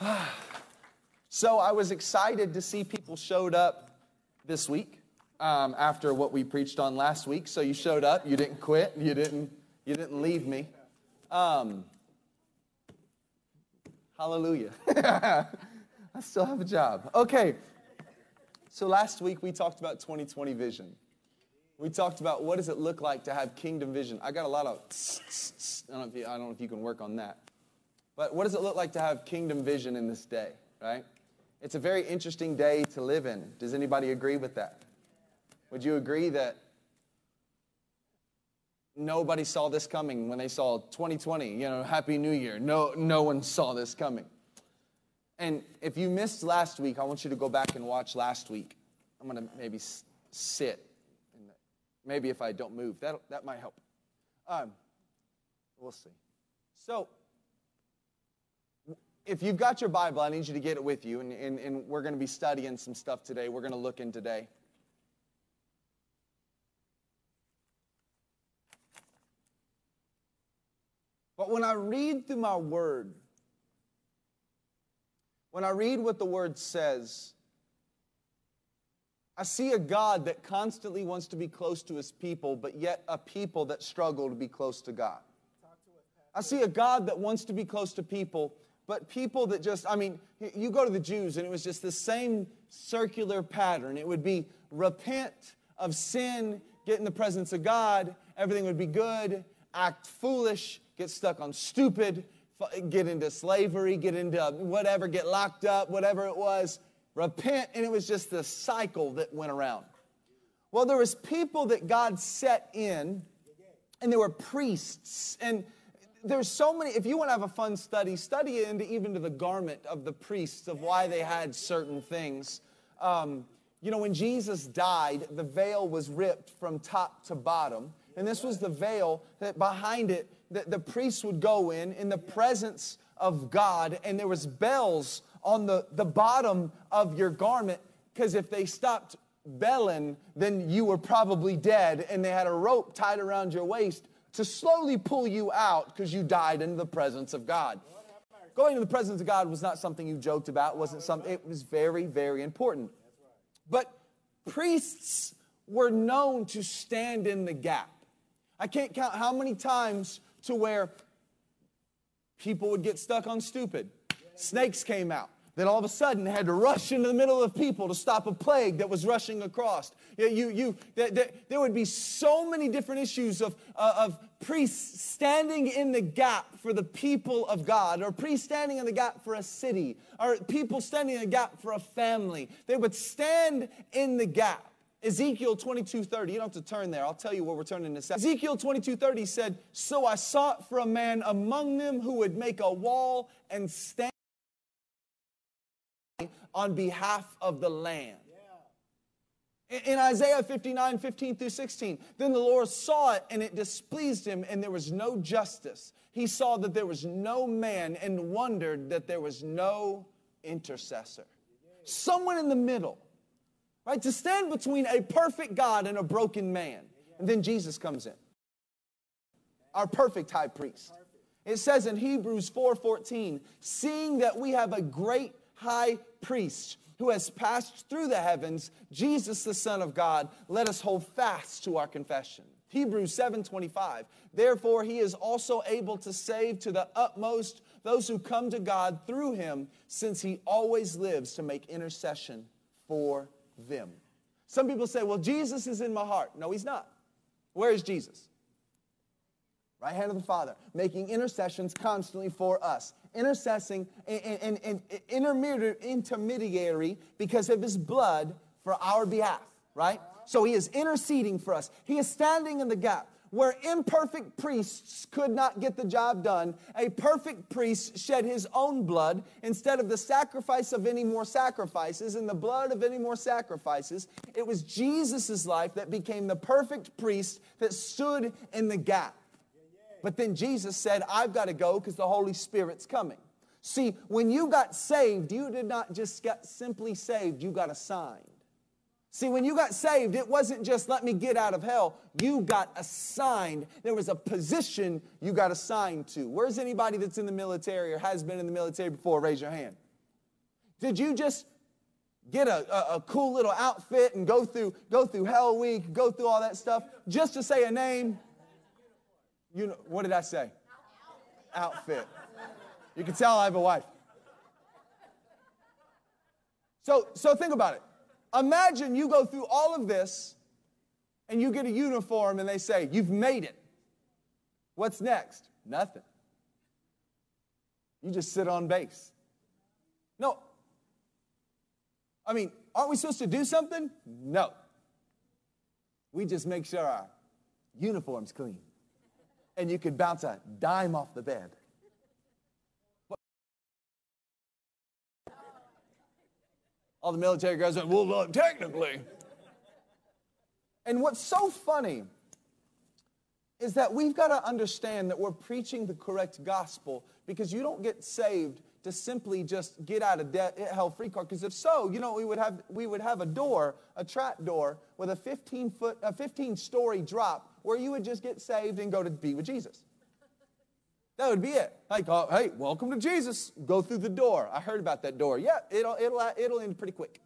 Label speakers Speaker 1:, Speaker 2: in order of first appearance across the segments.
Speaker 1: So I was excited to see people showed up this week um, after what we preached on last week. So you showed up, you didn't quit, you didn't, you didn't leave me. Um, hallelujah. I still have a job. Okay. So last week we talked about 2020 vision. We talked about what does it look like to have kingdom vision. I got a lot of. I don't know if you, I don't know if you can work on that. But what does it look like to have kingdom vision in this day, right? It's a very interesting day to live in. Does anybody agree with that? Would you agree that nobody saw this coming when they saw 2020, you know, Happy New Year? No, no one saw this coming. And if you missed last week, I want you to go back and watch last week. I'm going to maybe sit. Maybe if I don't move, that, that might help. Um, we'll see. So, if you've got your Bible, I need you to get it with you, and, and, and we're going to be studying some stuff today. We're going to look in today. But when I read through my word, when I read what the word says, I see a God that constantly wants to be close to his people, but yet a people that struggle to be close to God. I see a God that wants to be close to people, but people that just, I mean, you go to the Jews and it was just the same circular pattern. It would be repent of sin, get in the presence of God, everything would be good, act foolish, get stuck on stupid, get into slavery, get into um, whatever, get locked up, whatever it was. Repent, and it was just the cycle that went around. Well, there was people that God set in, and there were priests, and there's so many if you want to have a fun study study into even to the garment of the priests of why they had certain things. Um, you know when jesus died the veil was ripped from top to bottom and this was the veil that behind it that the priests would go in in the presence of god and there was bells on the, the bottom of your garment because if they stopped belling then you were probably dead and they had a rope tied around your waist to slowly pull you out because you died in the presence of God. Going to the presence of God was not something you joked about, wasn't something, it was very, very important. But priests were known to stand in the gap. I can't count how many times to where people would get stuck on stupid. Snakes came out. Then all of a sudden had to rush into the middle of people to stop a plague that was rushing across. You, you, you, there, there would be so many different issues of, uh, of priests standing in the gap for the people of God, or priests standing in the gap for a city, or people standing in the gap for a family. They would stand in the gap. Ezekiel 22:30. You don't have to turn there. I'll tell you what we're turning to. Ezekiel 22:30 said, "So I sought for a man among them who would make a wall and stand on behalf of the land. In Isaiah 59, 15 through 16, then the Lord saw it and it displeased him, and there was no justice. He saw that there was no man and wondered that there was no intercessor. Someone in the middle, right? To stand between a perfect God and a broken man. And then Jesus comes in, our perfect high priest. It says in Hebrews 4:14, seeing that we have a great high priest who has passed through the heavens, Jesus the Son of God, let us hold fast to our confession. Hebrews 7:25. Therefore he is also able to save to the utmost those who come to God through him, since he always lives to make intercession for them. Some people say, "Well, Jesus is in my heart." No, he's not. Where is Jesus? Right hand of the Father, making intercessions constantly for us intercessing and, and, and intermediary because of his blood for our behalf, right? So he is interceding for us. He is standing in the gap. Where imperfect priests could not get the job done, a perfect priest shed his own blood instead of the sacrifice of any more sacrifices and the blood of any more sacrifices. It was Jesus' life that became the perfect priest that stood in the gap. But then Jesus said, I've got to go because the Holy Spirit's coming. See, when you got saved, you did not just get simply saved, you got assigned. See, when you got saved, it wasn't just let me get out of hell. You got assigned. There was a position you got assigned to. Where's anybody that's in the military or has been in the military before? Raise your hand. Did you just get a, a, a, cool little outfit and go through, go through Hell Week, go through all that stuff just to say a name? You know, what did I say? Outfit. You can tell I have a wife. So, so think about it. Imagine you go through all of this and you get a uniform and they say, You've made it. What's next? Nothing. You just sit on base. No. I mean, aren't we supposed to do something? No. We just make sure our uniform's clean. And you could bounce a dime off the bed. All the military guys went, well, look, technically. And what's so funny is that we've got to understand that we're preaching the correct gospel because you don't get saved to simply just get out of debt, eh, hell free card. Because if so, you know, we would have we would have a door, a trap door with a 15 foot, a 15 story drop where you would just get saved and go to be with Jesus. That would be it. Like, oh, hey, welcome to Jesus. Go through the door. I heard about that door. Yeah, it'll it'll it'll end pretty quick.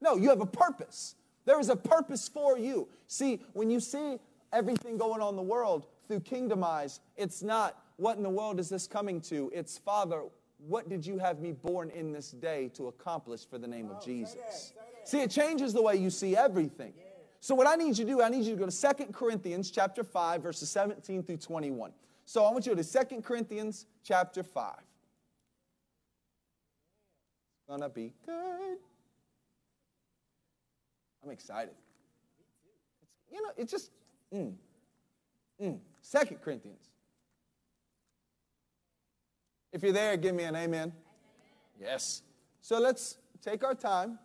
Speaker 1: No, you have a purpose. There is a purpose for you. See, when you see everything going on in the world through kingdom eyes, it's not what in the world is this coming to? It's Father, what did you have me born in this day to accomplish for the name of Jesus? See, it changes the way you see everything. So what I need you to do, I need you to go to Second Corinthians chapter 5, verses 17 through 21. So I want you to Second Corinthians chapter 5. It's gonna be good. I'm excited. It's, you know, it just, mm, mm. Second Corinthians. If you're there, give me an amen. amen. Yes. So let's take our time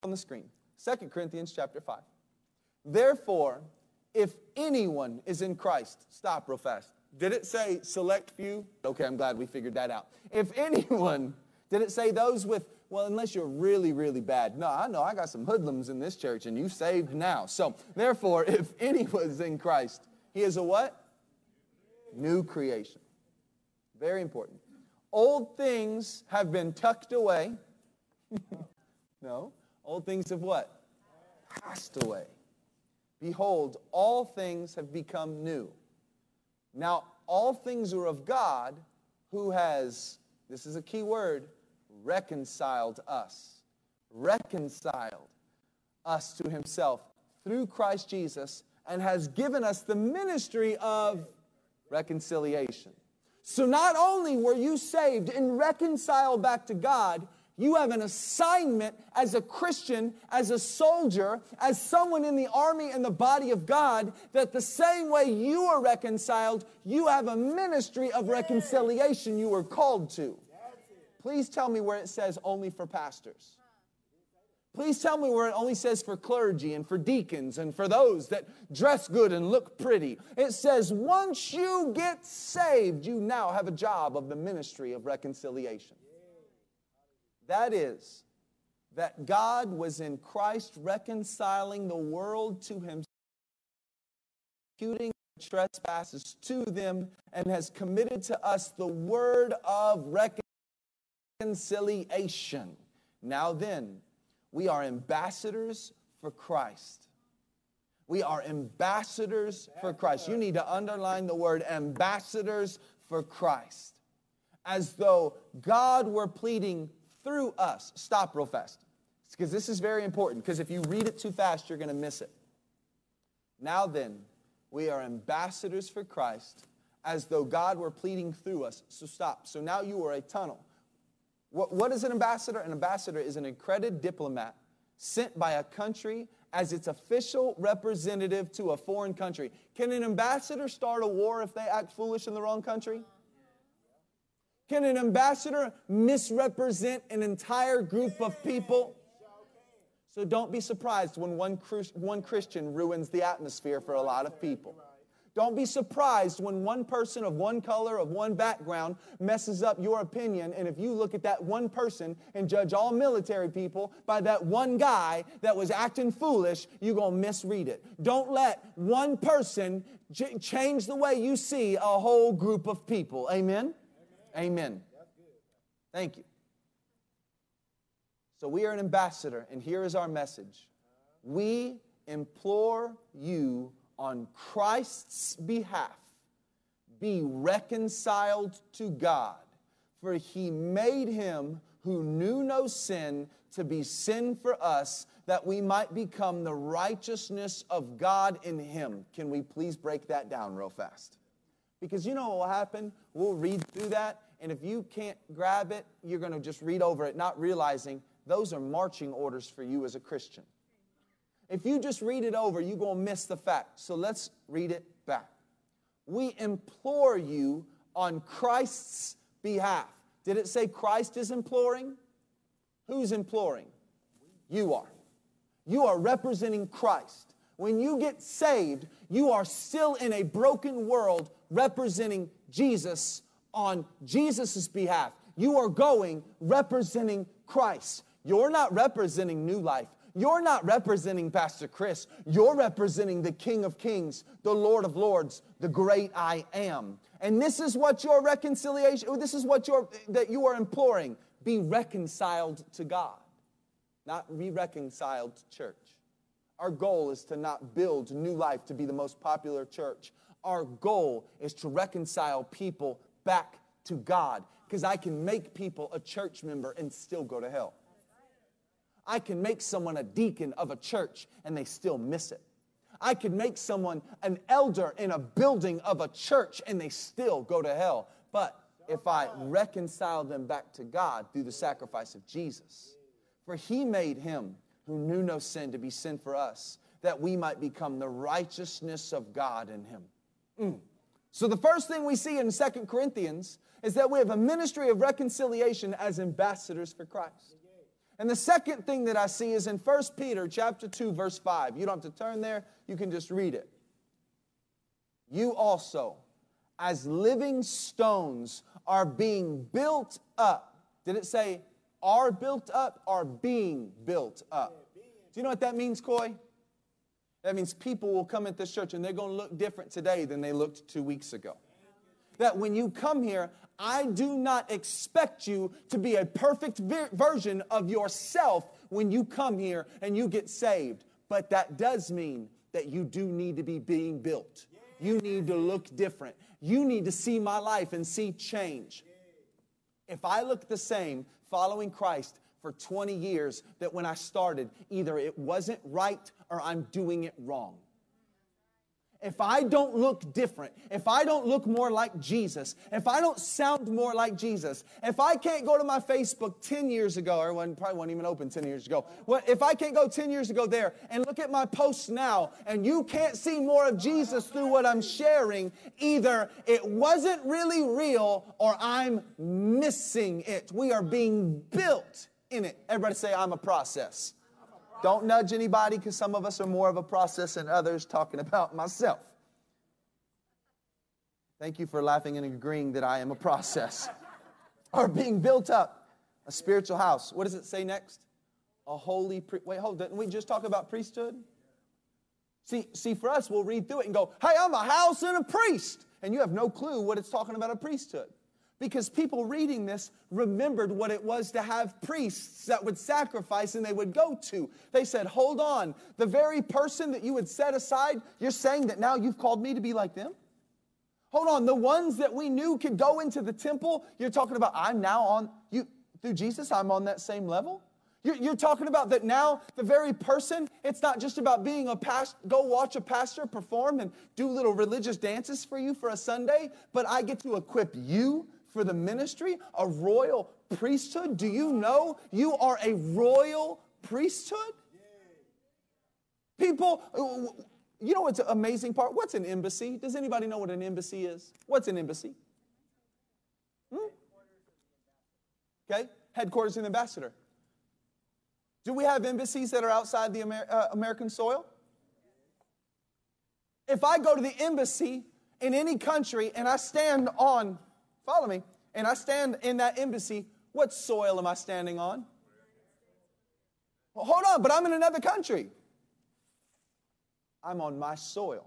Speaker 1: on the screen. Second Corinthians chapter 5. Therefore, if anyone is in Christ, stop real fast. Did it say select few? Okay, I'm glad we figured that out. If anyone, did it say those with well, unless you're really, really bad. No, I know I got some hoodlums in this church and you saved now. So, therefore, if anyone anyone's in Christ, he is a what? New creation. Very important. Old things have been tucked away. no. Old things have what? Passed away. Behold, all things have become new. Now, all things are of God who has, this is a key word, reconciled us, reconciled us to himself through Christ Jesus, and has given us the ministry of reconciliation. So not only were you saved and reconciled back to God, you have an assignment as a Christian, as a soldier, as someone in the army and the body of God, that the same way you are reconciled, you have a ministry of reconciliation you were called to. Please tell me where it says only for pastors. Please tell me where it only says for clergy and for deacons and for those that dress good and look pretty. It says once you get saved, you now have a job of the ministry of reconciliation. That is, that God was in Christ reconciling the world to himself, imputing trespasses to them, and has committed to us the word of reconciliation reconciliation. Now then, we are ambassadors for Christ. We are ambassadors for Christ. You need to underline the word ambassadors for Christ. As though God were pleading through us. Stop real fast. Because this is very important, because if you read it too fast, you're going to miss it. Now then, we are ambassadors for Christ as though God were pleading through us. So stop. So now you are a tunnel. What, what is an ambassador? An ambassador is an accredited diplomat sent by a country as its official representative to a foreign country. Can an ambassador start a war if they act foolish in the wrong country? Can an ambassador misrepresent an entire group of people? So don't be surprised when one, one Christian ruins the atmosphere for a lot of people. Don't be surprised when one person of one color, of one background, messes up your opinion. And if you look at that one person and judge all military people by that one guy that was acting foolish, you're going to misread it. Don't let one person ch- change the way you see a whole group of people. Amen? Amen. Thank you. So we are an ambassador, and here is our message. We implore you on Christ's behalf be reconciled to God, for he made him who knew no sin to be sin for us that we might become the righteousness of God in him. Can we please break that down real fast? Because you know what will happen? We'll read through that, and if you can't grab it, you're going to just read over it, not realizing those are marching orders for you as a Christian. If you just read it over, you're going to miss the fact. So let's read it back. We implore you on Christ's behalf. Did it say Christ is imploring? Who's imploring? You are. You are representing Christ. When you get saved, you are still in a broken world representing Jesus on Jesus' behalf. You are going representing Christ. You're not representing New Life. You're not representing Pastor Chris. You're representing the King of Kings, the Lord of Lords, the great I am. And this is what your reconciliation, this is what you're, that you are imploring. Be reconciled to God, not be reconciled to church. Our goal is to not build New Life to be the most popular church. Our goal is to reconcile people back to God because I can make people a church member and still go to hell. I can make someone a deacon of a church and they still miss it. I can make someone an elder in a building of a church and they still go to hell. But if I reconcile them back to God through the sacrifice of Jesus, for he made him who knew no sin to be sin for us, that we might become the righteousness of God in him. Mm. So the first thing we see in Second Corinthians is that we have a ministry of reconciliation as ambassadors for Christ. And the second thing that I see is in 1 Peter chapter 2 verse 5. You don't have to turn there, you can just read it. You also as living stones are being built up. Did it say are built up or being built up? Do you know what that means, Coy? That means people will come at this church and they're going to look different today than they looked 2 weeks ago. That when you come here, I do not expect you to be a perfect ver- version of yourself when you come here and you get saved. But that does mean that you do need to be being built. You need to look different. You need to see my life and see change. If I look the same following Christ for 20 years, that when I started, either it wasn't right or I'm doing it wrong if I don't look different, if I don't look more like Jesus, if I don't sound more like Jesus, if I can't go to my Facebook 10 years ago, or when probably wasn't even open 10 years ago, what, if I can't go 10 years ago there and look at my posts now and you can't see more of Jesus through what I'm sharing, either it wasn't really real or I'm missing it. We are being built in it. Everybody say, I'm a process. Don't nudge anybody because some of us are more of a process than others, talking about myself. Thank you for laughing and agreeing that I am a process. Are being built up, a spiritual house. What does it say next? A holy pri- wait, hold. Didn't we just talk about priesthood? See, see, for us, we'll read through it and go, "Hey, I'm a house and a priest," and you have no clue what it's talking about a priesthood because people reading this remembered what it was to have priests that would sacrifice and they would go to. They said, Hold on, the very person that you would set aside, you're saying that now you've called me to be like them? Hold on, the ones that we knew could go into the temple, you're talking about, I'm now on, you, through Jesus, I'm on that same level? You're, you're, talking about that now, the very person, it's not just about being a pastor, go watch a pastor perform and do little religious dances for you for a Sunday, but I get to equip you for the ministry, a royal priesthood. Do you know you are a royal priesthood? People, you know what's an amazing part? What's an embassy? Does anybody know what an embassy is? What's an embassy? Hmm? Okay, headquarters the ambassador. Do we have embassies that are outside the Amer- uh, American soil? If I go to the embassy in any country and I stand on Follow me. And I stand in that embassy. What soil am I standing on? Well, hold on, but I'm in another country. I'm on my soil.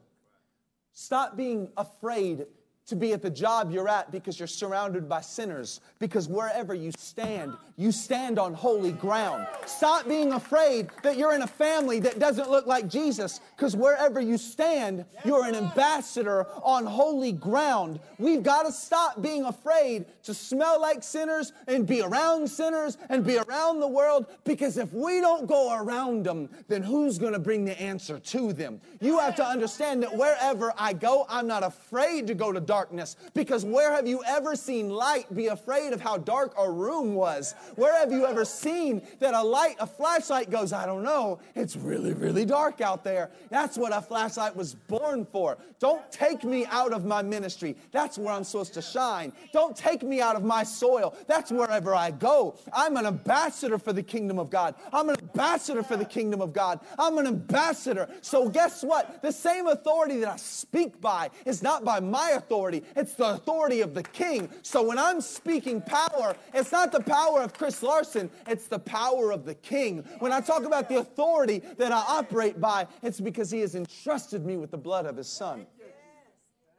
Speaker 1: Stop being afraid to be at the job you're at because you're surrounded by sinners. Because wherever you stand, you stand on holy ground. Stop being afraid that you're in a family that doesn't look like Jesus. Because wherever you stand, you're an ambassador on holy ground. We've got to stop being afraid to smell like sinners and be around sinners and be around the world. Because if we don't go around them, then who's going to bring the answer to them? You have to understand that wherever I go, I'm not afraid to go to dark darkness. Because where have you ever seen light be afraid of how dark a room was? Where have you ever seen that a light, a flashlight goes, I don't know, it's really, really dark out there. That's what a flashlight was born for. Don't take me out of my ministry. That's where I'm supposed to shine. Don't take me out of my soil. That's wherever I go. I'm an ambassador for the kingdom of God. I'm an ambassador for the kingdom of God. I'm an ambassador. So guess what? The same authority that I speak by is not by my authority authority, it's the authority of the king. So when I'm speaking power, it's not the power of Chris Larson, it's the power of the king. When I talk about the authority that I operate by, it's because he has entrusted me with the blood of his son,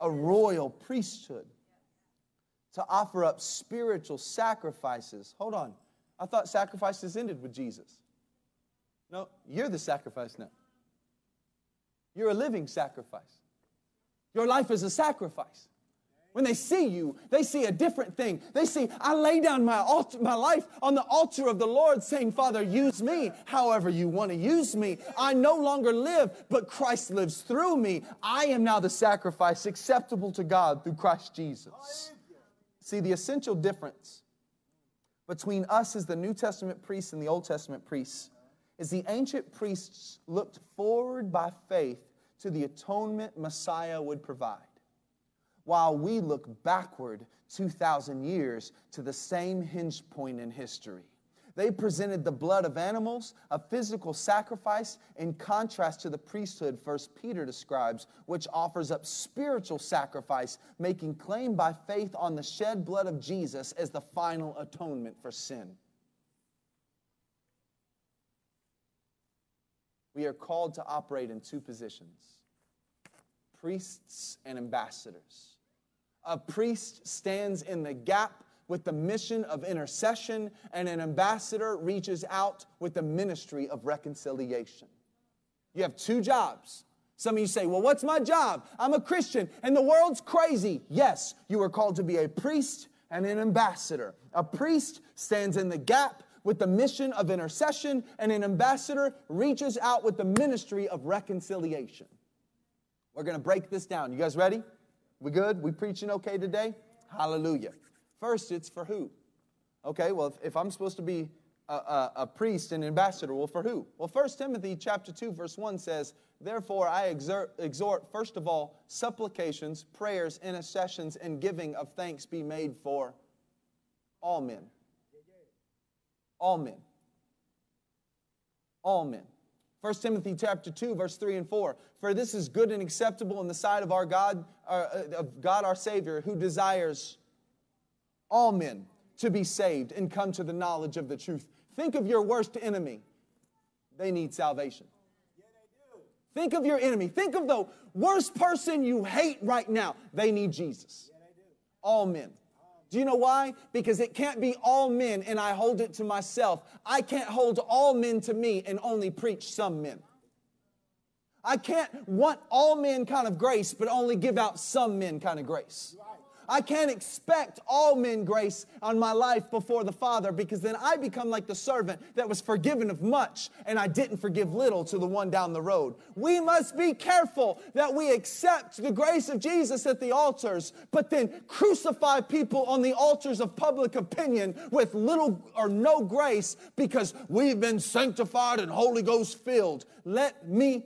Speaker 1: a royal priesthood to offer up spiritual sacrifices. Hold on. I thought sacrifices ended with Jesus. No, you're the sacrifice now. You're a living sacrifice. Your life is a sacrifice. When they see you, they see a different thing. They see, I lay down my, altar, my life on the altar of the Lord, saying, Father, use me however you want to use me. I no longer live, but Christ lives through me. I am now the sacrifice acceptable to God through Christ Jesus. See, the essential difference between us as the New Testament priests and the Old Testament priests is the ancient priests looked forward by faith to the atonement Messiah would provide while we look backward 2,000 years to the same hinge point in history. They presented the blood of animals, a physical sacrifice, in contrast to the priesthood, First Peter describes, which offers up spiritual sacrifice, making claim by faith on the shed blood of Jesus as the final atonement for sin. We are called to operate in two positions priests and ambassadors. A priest stands in the gap with the mission of intercession, and an ambassador reaches out with the ministry of reconciliation. You have two jobs. Some of you say, Well, what's my job? I'm a Christian and the world's crazy. Yes, you are called to be a priest and an ambassador. A priest stands in the gap with the mission of intercession, and an ambassador reaches out with the ministry of reconciliation. We're going to break this down. You guys ready? We good? We preaching okay today? Hallelujah. First, it's for who? Okay, well, if, if I'm supposed to be a, a, a, priest and ambassador, well, for who? Well, 1 Timothy chapter 2, verse 1 says, Therefore I exert, exhort, first of all, supplications, prayers, intercessions, and giving of thanks be made for all men. All men. All men. 1 Timothy chapter 2 verse 3 and 4 for this is good and acceptable in the sight of our God uh, of God our savior who desires all men to be saved and come to the knowledge of the truth. Think of your worst enemy. They need salvation. Think of your enemy. Think of the worst person you hate right now. They need Jesus. All men do you know why? Because it can't be all men and I hold it to myself. I can't hold all men to me and only preach some men. I can't want all men kind of grace, but only give out some men kind of grace. I can't expect all men grace on my life before the Father because then I become like the servant that was forgiven of much and I didn't forgive little to the one down the road. We must be careful that we accept the grace of Jesus at the altars, but then crucify people on the altars of public opinion with little or no grace because we've been sanctified and Holy Ghost filled. Let me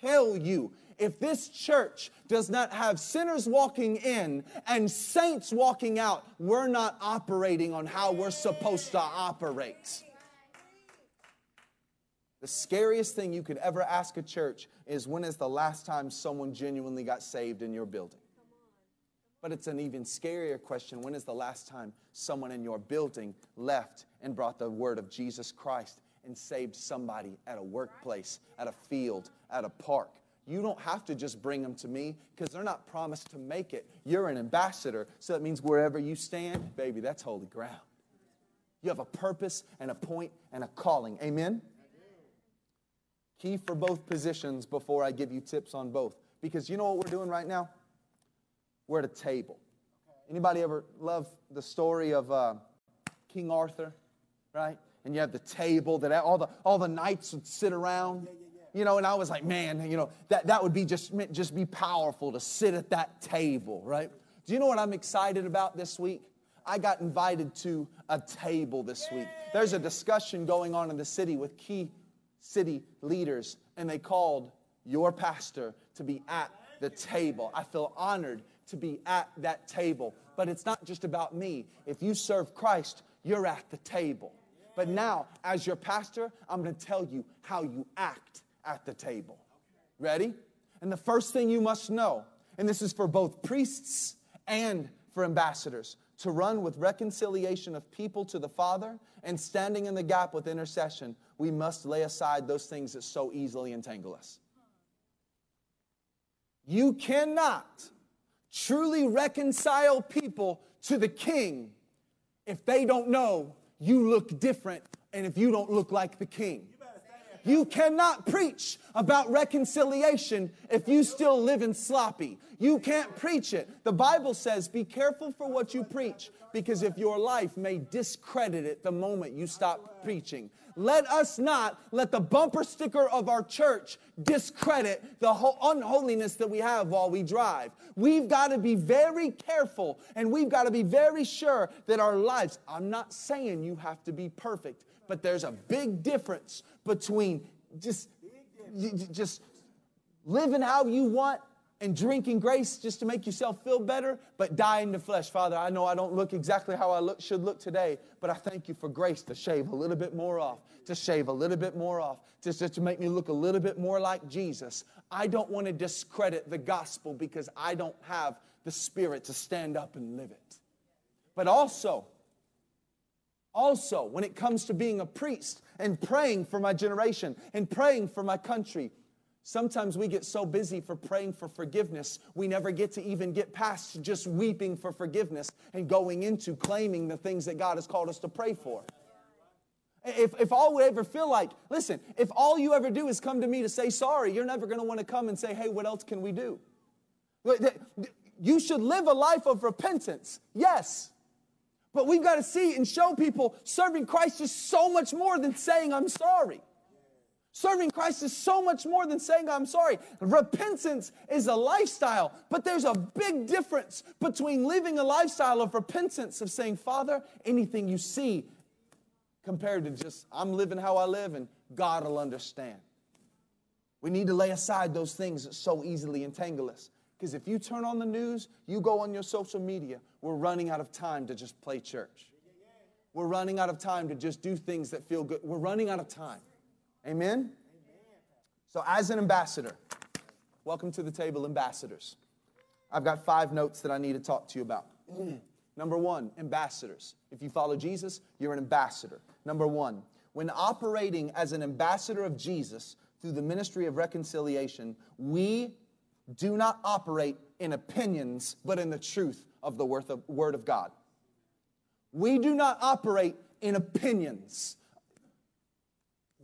Speaker 1: tell you, if this church does not have sinners walking in and saints walking out, we're not operating on how we're supposed to operate. The scariest thing you could ever ask a church is when is the last time someone genuinely got saved in your building? But it's an even scarier question when is the last time someone in your building left and brought the word of Jesus Christ and saved somebody at a workplace, at a field, at a park? You don't have to just bring them to me because they're not promised to make it. You're an ambassador. So that means wherever you stand, baby, that's holy ground. You have a purpose and a point and a calling. Amen? Key for both positions before I give you tips on both. Because you know what we're doing right now? We're at a table. Anybody ever love the story of uh, King Arthur, right? And you have the table that all the, all the knights would sit around you know, and I was like, man, you know, that, that would be just, just be powerful to sit at that table, right? Do you know what I'm excited about this week? I got invited to a table this week. There's a discussion going on in the city with key city leaders, and they called your pastor to be at the table. I feel honored to be at that table. But it's not just about me. If you serve Christ, you're at the table. But now, as your pastor, I'm going to tell you how you act at the table. Ready? And the first thing you must know, and this is for both priests and for ambassadors, to run with reconciliation of people to the Father and standing in the gap with intercession, we must lay aside those things that so easily entangle us. You cannot truly reconcile people to the king if they don't know you look different and if you don't look like the king. You cannot preach about reconciliation if you still live in sloppy. You can't preach it. The Bible says, be careful for what you preach because if your life may discredit it the moment you stop preaching. Let us not let the bumper sticker of our church discredit the unholiness that we have while we drive. We've got to be very careful and we've got to be very sure that our lives, I'm not saying you have to be perfect, but there's a big difference between just, just living how you want and drinking grace just to make yourself feel better, but die in the flesh. Father, I know I don't look exactly how I look, should look today, but I thank you for grace to shave a little bit more off, to shave a little bit more off, just, just to make me look a little bit more like Jesus. I don't want to discredit the gospel because I don't have the spirit to stand up and live it. But also, also, when it comes to being a priest and praying for my generation and praying for my country, Sometimes we get so busy for praying for forgiveness, we never get to even get past just weeping for forgiveness and going into claiming the things that God has called us to pray for. If, if all we ever feel like, listen, if all you ever do is come to me to say sorry, you're never going to want to come and say, hey, what else can we do? You should live a life of repentance, yes. But we've got to see and show people serving Christ is so much more than saying, I'm sorry. Serving Christ is so much more than saying, I'm sorry. Repentance is a lifestyle, but there's a big difference between living a lifestyle of repentance, of saying, Father, anything you see, compared to just, I'm living how I live and God will understand. We need to lay aside those things that so easily entangle us. Because if you turn on the news, you go on your social media, we're running out of time to just play church. We're running out of time to just do things that feel good. We're running out of time. Amen? So, as an ambassador, welcome to the table, ambassadors. I've got five notes that I need to talk to you about. Number one, ambassadors. If you follow Jesus, you're an ambassador. Number one, when operating as an ambassador of Jesus through the ministry of reconciliation, we do not operate in opinions, but in the truth of the Word of God. We do not operate in opinions.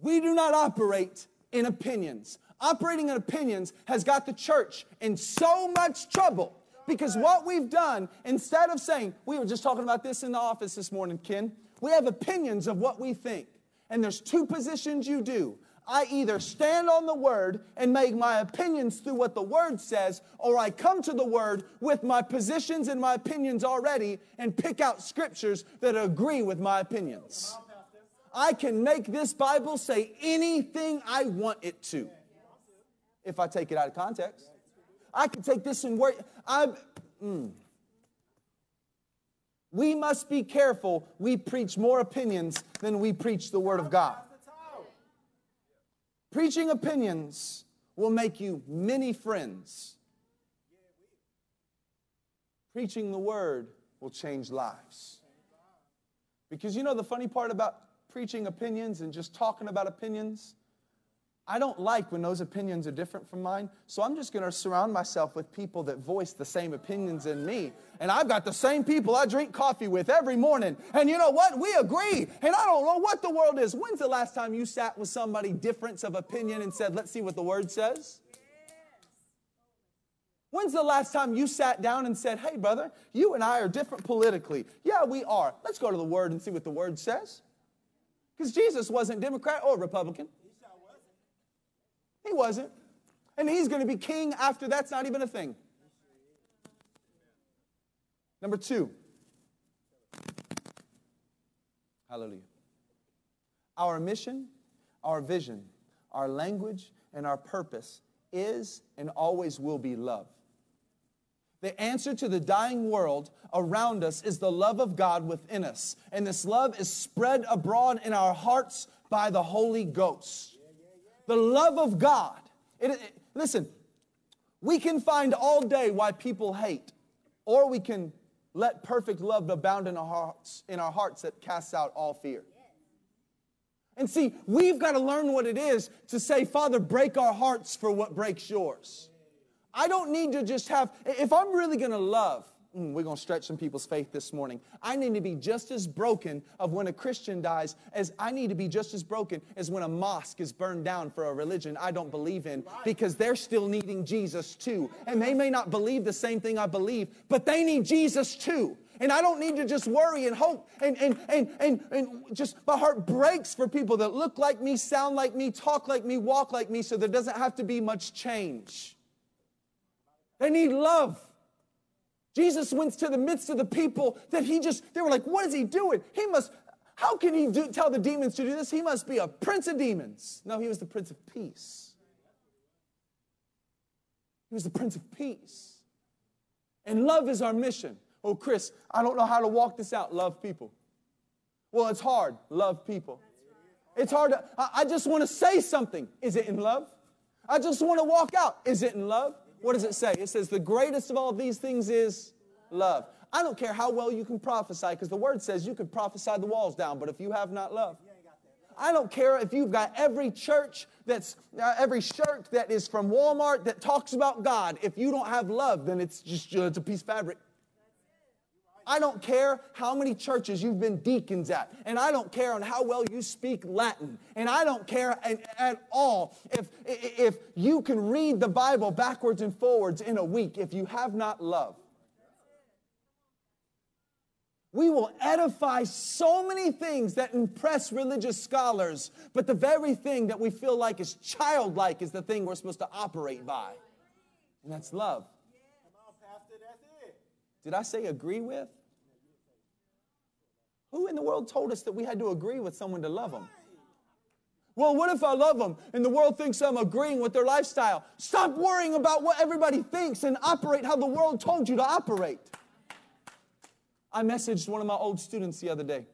Speaker 1: We do not operate in opinions. Operating in opinions has got the church in so much trouble because what we've done, instead of saying, we were just talking about this in the office this morning, Ken, we have opinions of what we think. And there's two positions you do. I either stand on the word and make my opinions through what the word says, or I come to the word with my positions and my opinions already and pick out scriptures that agree with my opinions. I can make this Bible say anything I want it to if I take it out of context. I can take this and work. I, mm. We must be careful. We preach more opinions than we preach the Word of God. Preaching opinions will make you many friends. Preaching the Word will change lives. Because you know the funny part about preaching opinions and just talking about opinions, I don't like when those opinions are different from mine, so I'm just going to surround myself with people that voice the same opinions in me. And I've got the same people I drink coffee with every morning. And you know what? We agree. And I don't know what the world is. When's the last time you sat with somebody difference of opinion and said, let's see what the word says? When's the last time you sat down and said, hey, brother, you and I are different politically? Yeah, we are. Let's go to the word and see what the word says. Because Jesus wasn't Democrat or Republican. He wasn't. And he's going to be king after that's not even a thing. Number two. Hallelujah. Our mission, our vision, our language, and our purpose is and always will be love. The answer to the dying world around us is the love of God within us. And this love is spread abroad in our hearts by the Holy Ghost the love of God. It, it, listen, we can find all day why people hate, or we can let perfect love abound in our hearts, in our hearts that casts out all fear. And see, we've got to learn what it is to say, Father, break our hearts for what breaks yours. I don't need to just have, if I'm really going to love, Mm, we're going to stretch some people's faith this morning. I need to be just as broken of when a Christian dies as I need to be just as broken as when a mosque is burned down for a religion I don't believe in because they're still needing Jesus too. And they may not believe the same thing I believe, but they need Jesus too. And I don't need to just worry and hope and, and, and, and, and just my heart breaks for people that look like me, sound like me, talk like me, walk like me, so there doesn't have to be much change. They need love. Jesus went to the midst of the people that he just, they were like, what is he doing? He must, how can he do, tell the demons to do this? He must be a prince of demons. No, he was the prince of peace. He was the prince of peace. And love is our mission. Oh, Chris, I don't know how to walk this out. Love people. Well, it's hard. Love people. It's hard to, I, I just want to say something. Is it in love? I just want to walk out. Is it in love? What does it say? It says, the greatest of all these things is love. I don't care how well you can prophesy, because the word says you can prophesy the walls down, but if you have not love, I don't care if you've got every church that's uh, every shirt that is from Walmart that talks about God. If you don't have love, then it's just uh, it's a piece of fabric. I don't care how many churches you've been deacons at, and I don't care on how well you speak Latin, and I don't care at, all if, if you can read the Bible backwards and forwards in a week if you have not love. We will edify so many things that impress religious scholars, but the very thing that we feel like is childlike is the thing we're supposed to operate by, and that's love. Did I say agree with? Who in the world told us that we had to agree with someone to love them? Well, what if I love them and the world thinks I'm agreeing with their lifestyle? Stop worrying about what everybody thinks and operate how the world told you to operate. I messaged one of my old students the other day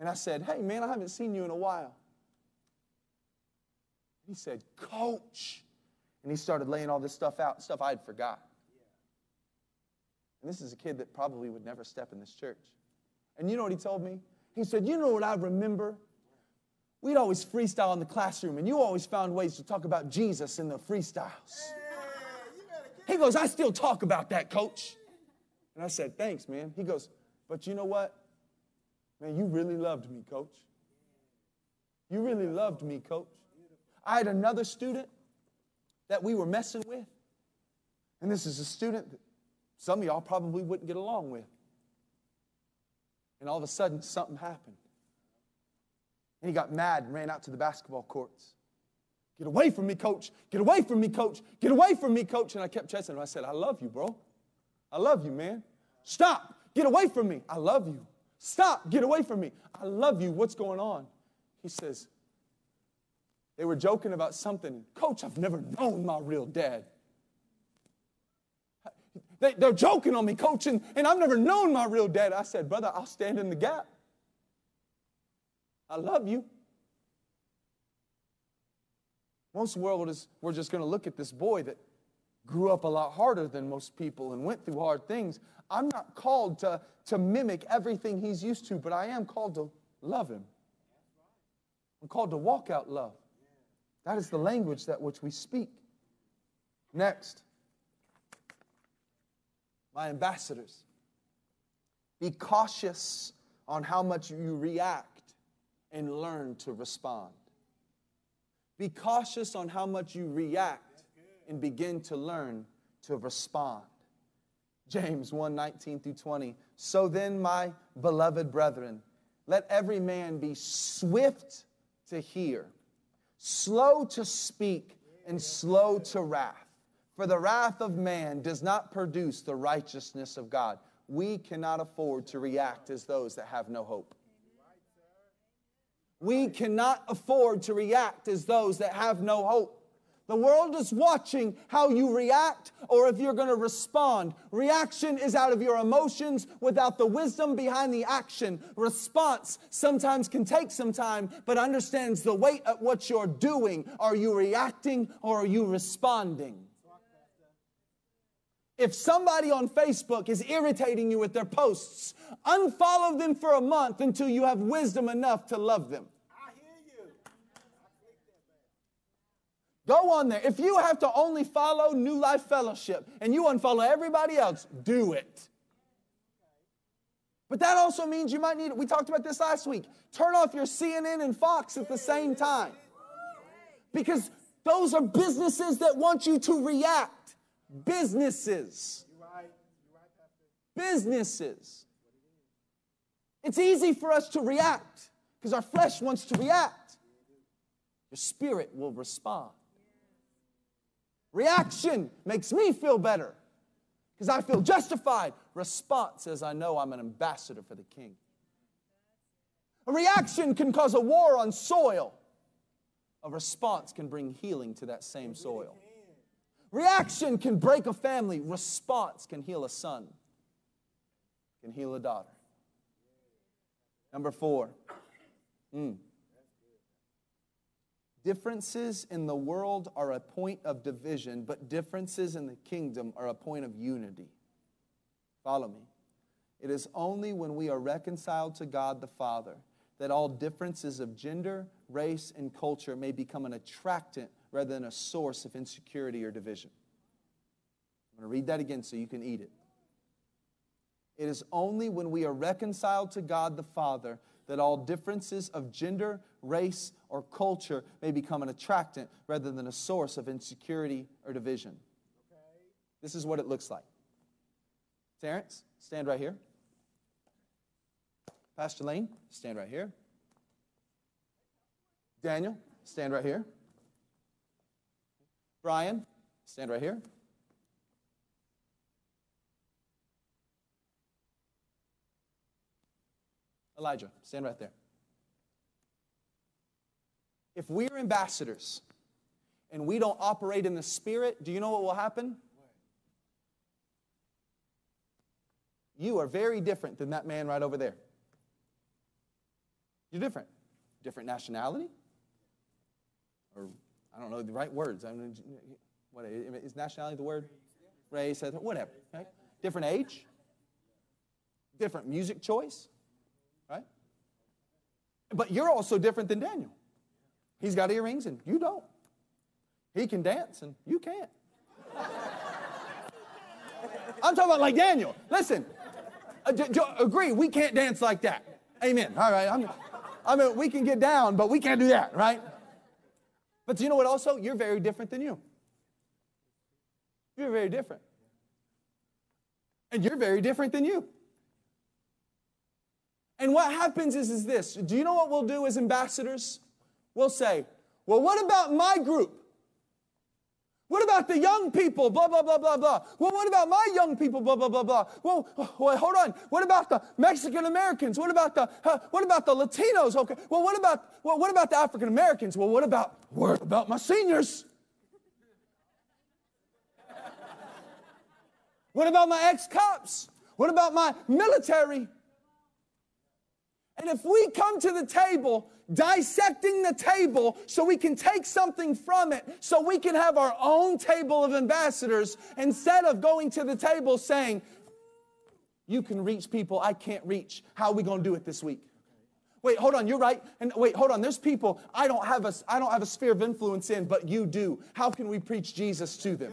Speaker 1: and I said, Hey, man, I haven't seen you in a while. He said, Coach. And he started laying all this stuff out, stuff I had forgot. And this is a kid that probably would never step in this church. And you know what he told me? He said, You know what I remember? We'd always freestyle in the classroom, and you always found ways to talk about Jesus in the freestyles. He goes, I still talk about that, coach. And I said, Thanks, man. He goes, But you know what? Man, you really loved me, coach. You really loved me, coach. I had another student that we were messing with. And this is a student that some of y'all probably wouldn't get along with. And all of a sudden, something happened. And he got mad and ran out to the basketball courts. Get away from me, coach. Get away from me, coach. Get away from me, coach. And I kept chasing him. I said, I love you, bro. I love you, man. Stop. Get away from me. I love you. Stop. Get away from me. I love you. What's going on? He says, they were joking about something. Coach, I've never known my real dad. They, are joking on me, coaching, and I've never known my real dad. I said, Brother, I'll stand in the gap. I love you. Most world is, we're just going to look at this boy that grew up a lot harder than most people and went through hard things. I'm not called to, to mimic everything he's used to, but I am called to love him. I'm called to walk out love. That is the language that which we speak. Next, my ambassadors, be cautious on how much you react and learn to respond. Be cautious on how much you react and begin to learn to respond. James 1 19 through 20. So then, my beloved brethren, let every man be swift to hear, slow to speak, and slow to wrath. For the wrath of man does not produce the righteousness of God. We cannot afford to react as those that have no hope. We cannot afford to react as those that have no hope. The world is watching how you react or if you're going to respond. Reaction is out of your emotions without the wisdom behind the action. Response sometimes can take some time, but understands the weight of what you're doing. Are you reacting or are you responding? If somebody on Facebook is irritating you with their posts, unfollow them for a month until you have wisdom enough to love them. I hear you. Go on there. If you have to only follow New Life Fellowship and you unfollow everybody else, do it. But that also means you might need, we talked about this last week, turn off your CNN and Fox at the same time. Because those are businesses that want you to react. Businesses. Businesses. It's easy for us to react because our flesh wants to react. Your spirit will respond. Reaction makes me feel better because I feel justified. Response says, I know I'm an ambassador for the king. A reaction can cause a war on soil. A response can bring healing to that same soil. Reaction can break a family. Response can heal a son, can heal a daughter. Number four. Mm. Differences in the world are a point of division, but differences in the kingdom are a point of unity. Follow me. It is only when we are reconciled to God the Father that all differences of gender, race, and culture may become an attractant rather than a source of insecurity or division. I'm going to read that again so you can eat it. It is only when we are reconciled to God the Father that all differences of gender, race, or culture may become an attractant rather than a source of insecurity or division. Okay. This is what it looks like. Terrence, stand right here. Pastor Lane, stand right here. Daniel, stand right here. Brian, stand right here. Elijah, stand right there. If we're ambassadors and we don't operate in the Spirit, do you know what will happen? You are very different than that man right over there. You're different. Different nationality? Or, I don't know the right words. I mean, what, is nationality the word? Race, whatever. Right? Different age? Different music choice? Right? But you're also different than Daniel. He's got earrings and you don't. He can dance and you can't. I'm talking about like Daniel. Listen, uh, agree, we can't dance like that. Amen. All right. I mean, we can get down, but we can't do that, right? But you know what also? You're very different than you. You're very different. And you're very different than you. And what happens is, is this. Do you know what we'll do as ambassadors? We'll say, well, what about my group? What about the young people? Blah, blah, blah, blah, blah. Well, what about my young people? Blah, blah, blah, blah. Well, well hold on. What about the Mexican Americans? What about the, uh, what about the Latinos? Okay. Well, what about, well, what about the African Americans? Well, what about, what about my seniors? what about my ex-cops? What about my military? And if we come to the table dissecting the table so we can take something from it, so we can have our own table of ambassadors instead of going to the table saying, You can reach people I can't reach. How are we going to do it this week? Wait, hold on, you're right. And wait, hold on, there's people I don't have a, I don't have a sphere of influence in, but you do. How can we preach Jesus to them?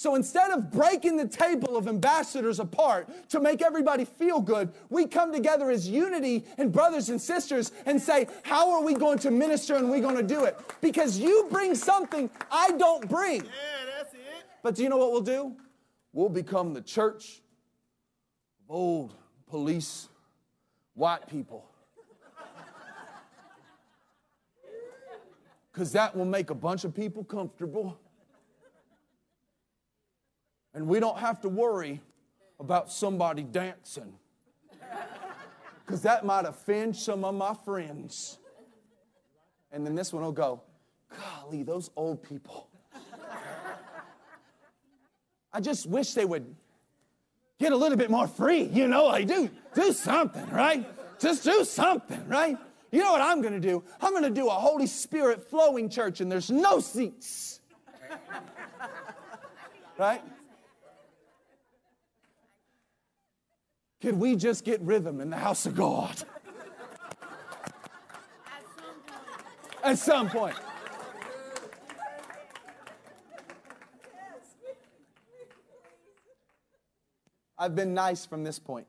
Speaker 1: So instead of breaking the table of ambassadors apart to make everybody feel good, we come together as unity and brothers and sisters and say, How are we going to minister and we going to do it? Because you bring something I don't bring.
Speaker 2: Yeah, that's it.
Speaker 1: But do you know what we'll do? We'll become the church of old police white people. Because that will make a bunch of people comfortable. And we don't have to worry about somebody dancing. Because that might offend some of my friends. And then this one will go, golly, those old people. I just wish they would get a little bit more free, you know, like do, do something, right? Just do something, right? You know what I'm gonna do? I'm gonna do a Holy Spirit flowing church and there's no seats. right? Could we just get rhythm in the house of God? At some point. I've been nice from this point.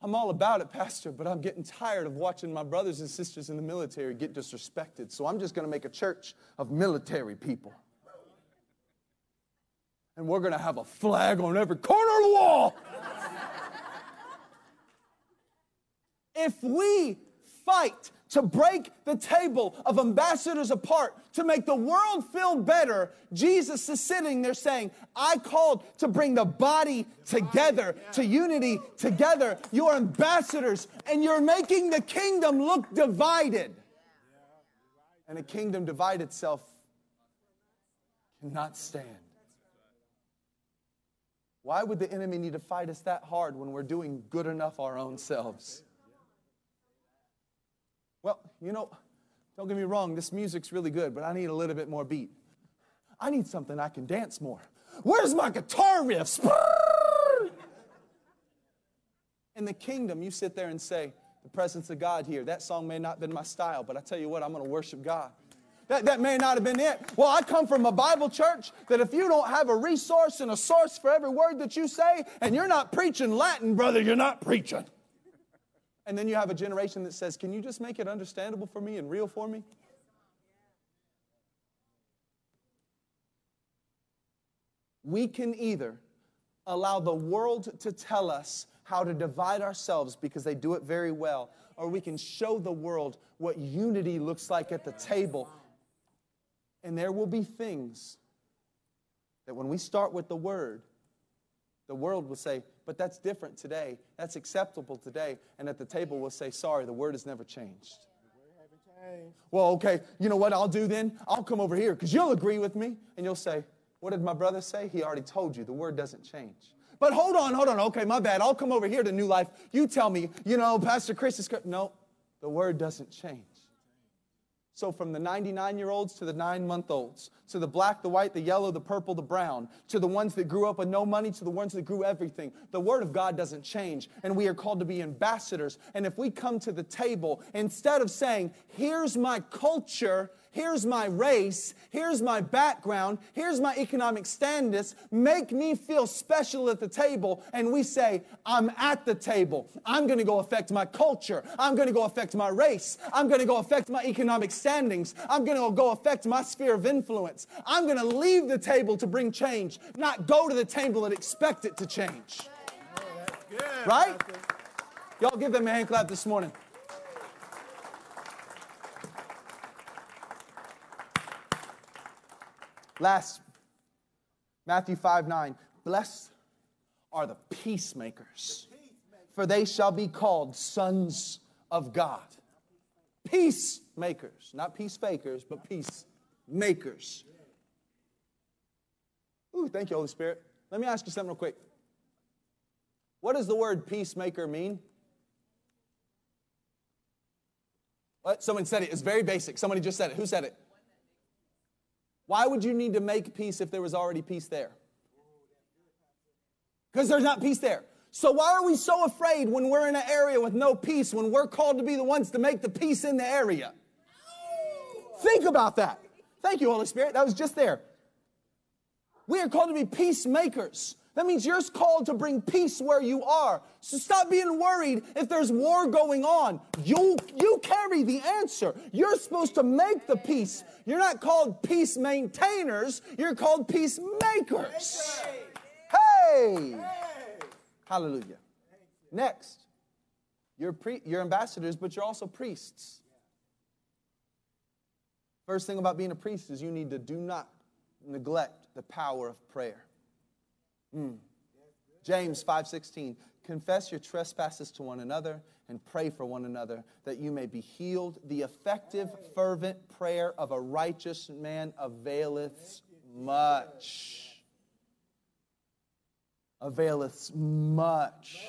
Speaker 1: I'm all about it, Pastor, but I'm getting tired of watching my brothers and sisters in the military get disrespected. So I'm just going to make a church of military people. And we're going to have a flag on every corner of the wall. if we fight to break the table of ambassadors apart, to make the world feel better, Jesus is sitting there saying, I called to bring the body together, to unity together. You are ambassadors, and you're making the kingdom look divided. And a kingdom divide itself cannot stand. Why would the enemy need to fight us that hard when we're doing good enough our own selves? Well, you know, don't get me wrong, this music's really good, but I need a little bit more beat. I need something I can dance more. Where's my guitar riffs? In the kingdom, you sit there and say, The presence of God here. That song may not have been my style, but I tell you what, I'm going to worship God. That, that may not have been it. Well, I come from a Bible church that if you don't have a resource and a source for every word that you say, and you're not preaching Latin, brother, you're not preaching. And then you have a generation that says, Can you just make it understandable for me and real for me? We can either allow the world to tell us how to divide ourselves because they do it very well, or we can show the world what unity looks like at the table. And there will be things that when we start with the word, the world will say, but that's different today. That's acceptable today. And at the table, we'll say, sorry, the word has never changed. Well, okay, you know what I'll do then? I'll come over here because you'll agree with me. And you'll say, What did my brother say? He already told you the word doesn't change. But hold on, hold on. Okay, my bad. I'll come over here to New Life. You tell me, you know, Pastor Chris is. No, the word doesn't change. So, from the 99 year olds to the nine month olds, to the black, the white, the yellow, the purple, the brown, to the ones that grew up with no money, to the ones that grew everything, the Word of God doesn't change. And we are called to be ambassadors. And if we come to the table, instead of saying, here's my culture, here's my race, here's my background, here's my economic status, make me feel special at the table. And we say, I'm at the table. I'm going to go affect my culture. I'm going to go affect my race. I'm going to go affect my economic standings. I'm going to go affect my sphere of influence. I'm going to leave the table to bring change, not go to the table and expect it to change. Right? Y'all give them a hand clap this morning. Last, Matthew 5 9. Blessed are the peacemakers, for they shall be called sons of God. Peacemakers, not peace fakers, but peacemakers. Ooh, thank you, Holy Spirit. Let me ask you something real quick. What does the word peacemaker mean? What? Someone said it. It's very basic. Somebody just said it. Who said it? Why would you need to make peace if there was already peace there? Because there's not peace there. So, why are we so afraid when we're in an area with no peace, when we're called to be the ones to make the peace in the area? Think about that. Thank you, Holy Spirit. That was just there. We are called to be peacemakers. That means you're called to bring peace where you are. So stop being worried if there's war going on. You, you carry the answer. You're supposed to make the peace. You're not called peace maintainers, you're called peacemakers. Hey! Hallelujah. Next, you're, pre- you're ambassadors, but you're also priests. First thing about being a priest is you need to do not neglect the power of prayer. Mm. James 5:16 Confess your trespasses to one another and pray for one another that you may be healed. The effective fervent prayer of a righteous man availeth much availeth much.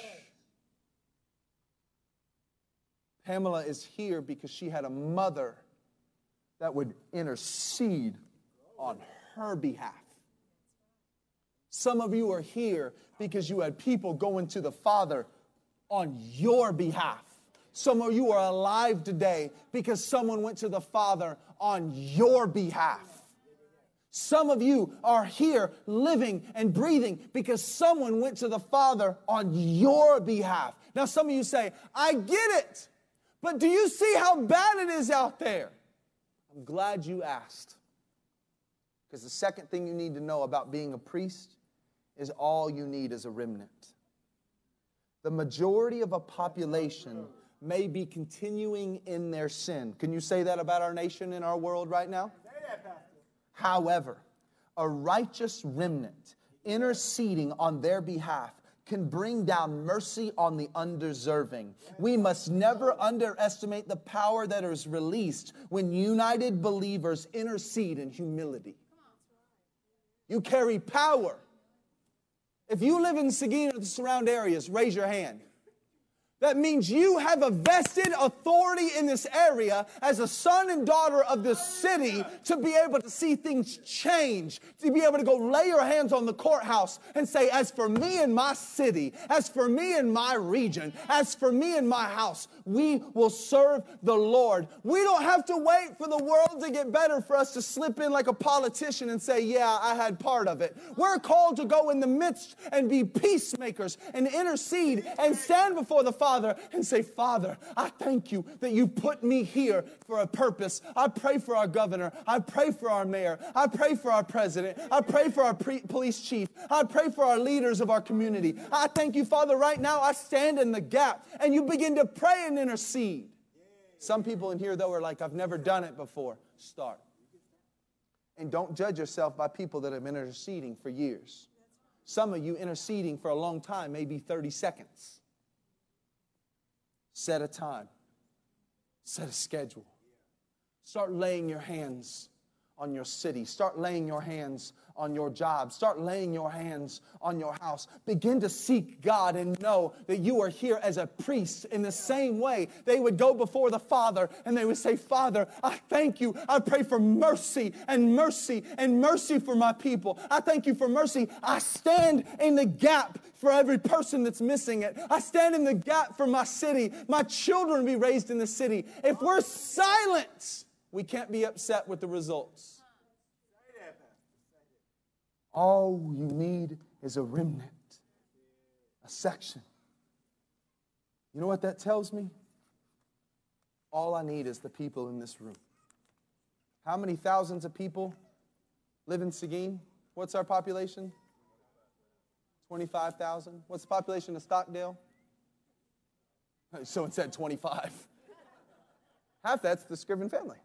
Speaker 1: Pamela is here because she had a mother that would intercede on her behalf. Some of you are here because you had people going to the Father on your behalf. Some of you are alive today because someone went to the Father on your behalf. Some of you are here living and breathing because someone went to the Father on your behalf. Now, some of you say, I get it, but do you see how bad it is out there? I'm glad you asked. Because the second thing you need to know about being a priest is all you need is a remnant. The majority of a population may be continuing in their sin. Can you say that about our nation and our world right now? However, a righteous remnant interceding on their behalf can bring down mercy on the undeserving. We must never underestimate the power that is released when united believers intercede in humility. You carry power. If you live in Seguin or the surround areas, raise your hand. That means you have a vested authority in this area as a son and daughter of this city to be able to see things change, to be able to go lay your hands on the courthouse and say, As for me and my city, as for me and my region, as for me and my house, we will serve the Lord. We don't have to wait for the world to get better for us to slip in like a politician and say, Yeah, I had part of it. We're called to go in the midst and be peacemakers and intercede and stand before the Father and say, Father, I thank you that you put me here for a purpose. I pray for our governor. I pray for our mayor. I pray for our president. I pray for our pre- police chief. I pray for our leaders of our community. I thank you, Father, right now I stand in the gap and you begin to pray and intercede. Some people in here, though, are like, I've never done it before. Start. And don't judge yourself by people that have been interceding for years. Some of you interceding for a long time, maybe 30 seconds. Set a time, set a schedule. Start laying your hands on your city. Start laying your hands on your job. Start laying your hands on your house. Begin to seek God and know that you are here as a priest. In the same way, they would go before the Father and they would say, Father, I thank you. I pray for mercy and mercy and mercy for my people. I thank you for mercy. I stand in the gap for every person that's missing it. I stand in the gap for my city. My children be raised in the city. If we're silent, we can't be upset with the results. All you need is a remnant, a section. You know what that tells me? All I need is the people in this room. How many thousands of people live in Seguin? What's our population? 25,000. What's the population of Stockdale? Someone said 25. Half that's the Scriven family.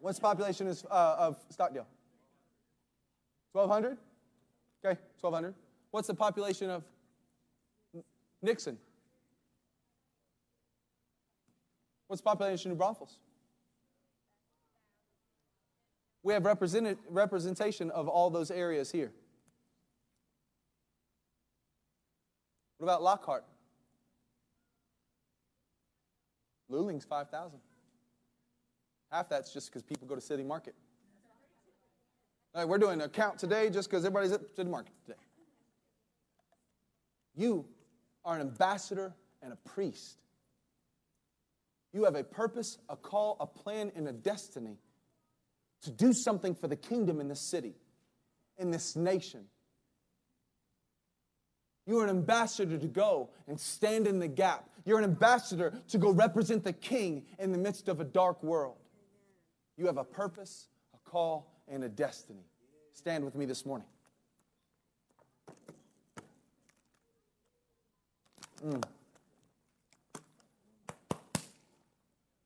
Speaker 1: What's the population uh, of Stockdale? 1,200? Okay, 1,200. What's the population of Nixon? What's the population of Braunfels? We have representation of all those areas here. What about Lockhart? Luling's 5,000. Half that's just because people go to City Market. Right, we're doing a count today just because everybody's at the market today. You are an ambassador and a priest. You have a purpose, a call, a plan, and a destiny to do something for the kingdom in this city, in this nation. You're an ambassador to go and stand in the gap. You're an ambassador to go represent the king in the midst of a dark world. You have a purpose, a call, and a destiny. Stand with me this morning. Mm.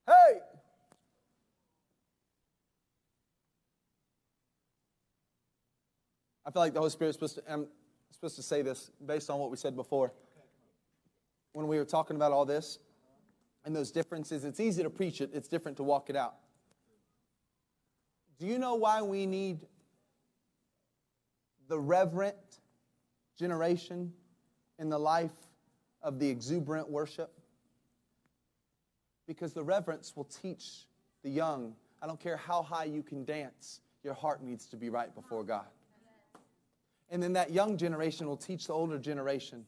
Speaker 1: Hey! I feel like the Holy Spirit is supposed to, I'm supposed to say this based on what we said before. When we were talking about all this and those differences, it's easy to preach it, it's different to walk it out. Do you know why we need the reverent generation in the life of the exuberant worship? Because the reverence will teach the young. I don't care how high you can dance, your heart needs to be right before God. And then that young generation will teach the older generation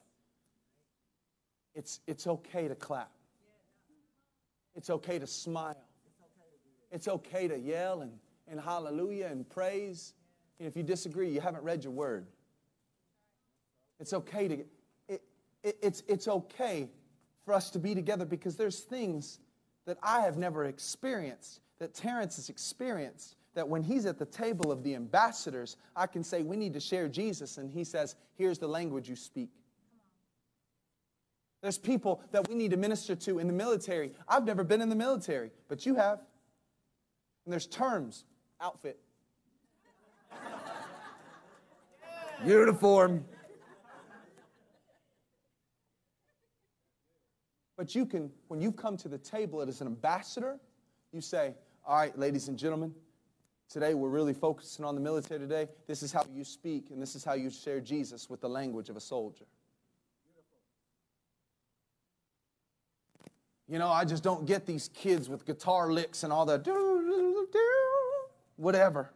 Speaker 1: it's, it's okay to clap, it's okay to smile, it's okay to yell and, and hallelujah and praise. And if you disagree, you haven't read your word. It's okay to, it, it, it's, it's okay for us to be together because there's things that I have never experienced, that Terrence has experienced, that when he's at the table of the ambassadors, I can say, We need to share Jesus. And he says, Here's the language you speak. There's people that we need to minister to in the military. I've never been in the military, but you have. And there's terms outfit, uniform. But you can, when you come to the table as an ambassador, you say, All right, ladies and gentlemen, today we're really focusing on the military today. This is how you speak, and this is how you share Jesus with the language of a soldier. You know, I just don't get these kids with guitar licks and all the whatever.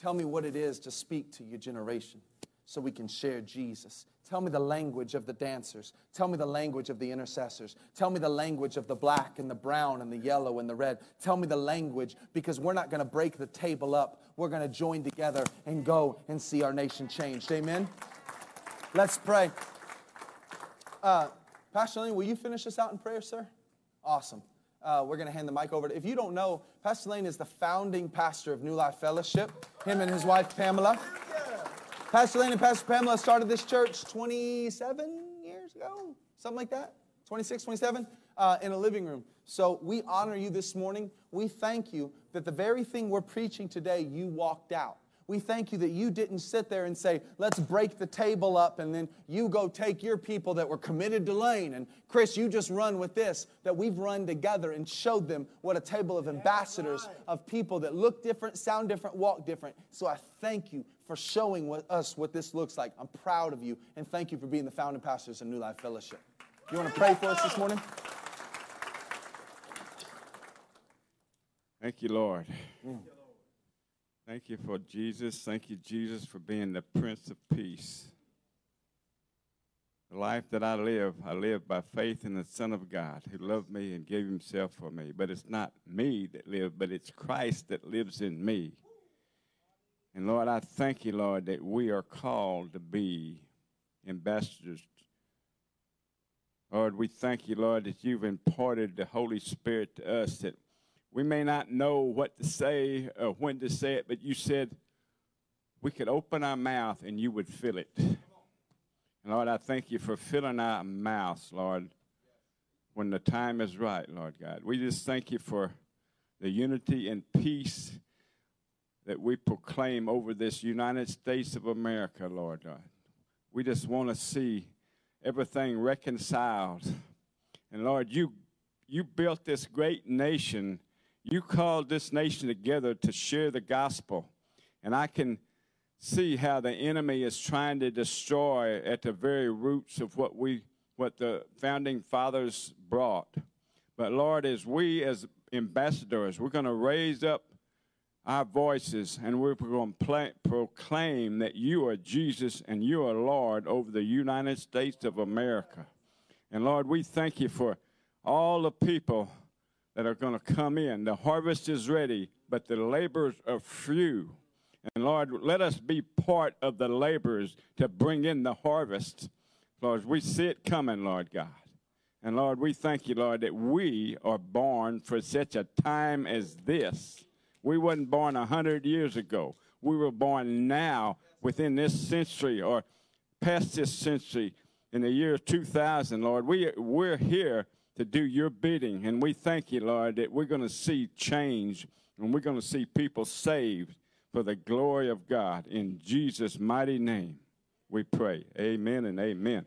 Speaker 1: Tell me what it is to speak to your generation so we can share Jesus. Tell me the language of the dancers. Tell me the language of the intercessors. Tell me the language of the black and the brown and the yellow and the red. Tell me the language because we're not going to break the table up. We're going to join together and go and see our nation changed. Amen? Let's pray. Uh, Pastor Lane, will you finish us out in prayer, sir? Awesome. Uh, we're going to hand the mic over to. If you don't know, Pastor Lane is the founding pastor of New Life Fellowship. Him and his wife Pamela. Pastor Lane and Pastor Pamela started this church 27 years ago, something like that. 26, 27, uh, in a living room. So we honor you this morning. We thank you that the very thing we're preaching today, you walked out. We thank you that you didn't sit there and say, let's break the table up and then you go take your people that were committed to Lane and Chris, you just run with this. That we've run together and showed them what a table of ambassadors of people that look different, sound different, walk different. So I thank you for showing what, us what this looks like. I'm proud of you and thank you for being the founding pastors of New Life Fellowship. You want to pray for us this morning?
Speaker 2: Thank you, Lord. Mm. Thank you for Jesus. Thank you, Jesus, for being the Prince of Peace. The life that I live, I live by faith in the Son of God who loved me and gave himself for me. But it's not me that lives, but it's Christ that lives in me. And Lord, I thank you, Lord, that we are called to be ambassadors. Lord, we thank you, Lord, that you've imparted the Holy Spirit to us that we may not know what to say or when to say it, but you said we could open our mouth and you would fill it. And Lord, I thank you for filling our mouths, Lord, when the time is right, Lord God. We just thank you for the unity and peace that we proclaim over this United States of America, Lord God. We just want to see everything reconciled. And Lord, you you built this great nation you called this nation together to share the gospel. And I can see how the enemy is trying to destroy at the very roots of what we what the founding fathers brought. But Lord, as we as ambassadors, we're going to raise up our voices and we're going to proclaim that you are Jesus and you are Lord over the United States of America. And Lord, we thank you for all the people that are going to come in. The harvest is ready, but the laborers are few. And Lord, let us be part of the laborers to bring in the harvest. Lord, we see it coming, Lord God. And Lord, we thank you, Lord, that we are born for such a time as this. We wasn't born a hundred years ago. We were born now within this century or past this century in the year 2000, Lord. We, we're here to do your bidding. And we thank you, Lord, that we're going to see change and we're going to see people saved for the glory of God. In Jesus' mighty name, we pray. Amen and amen.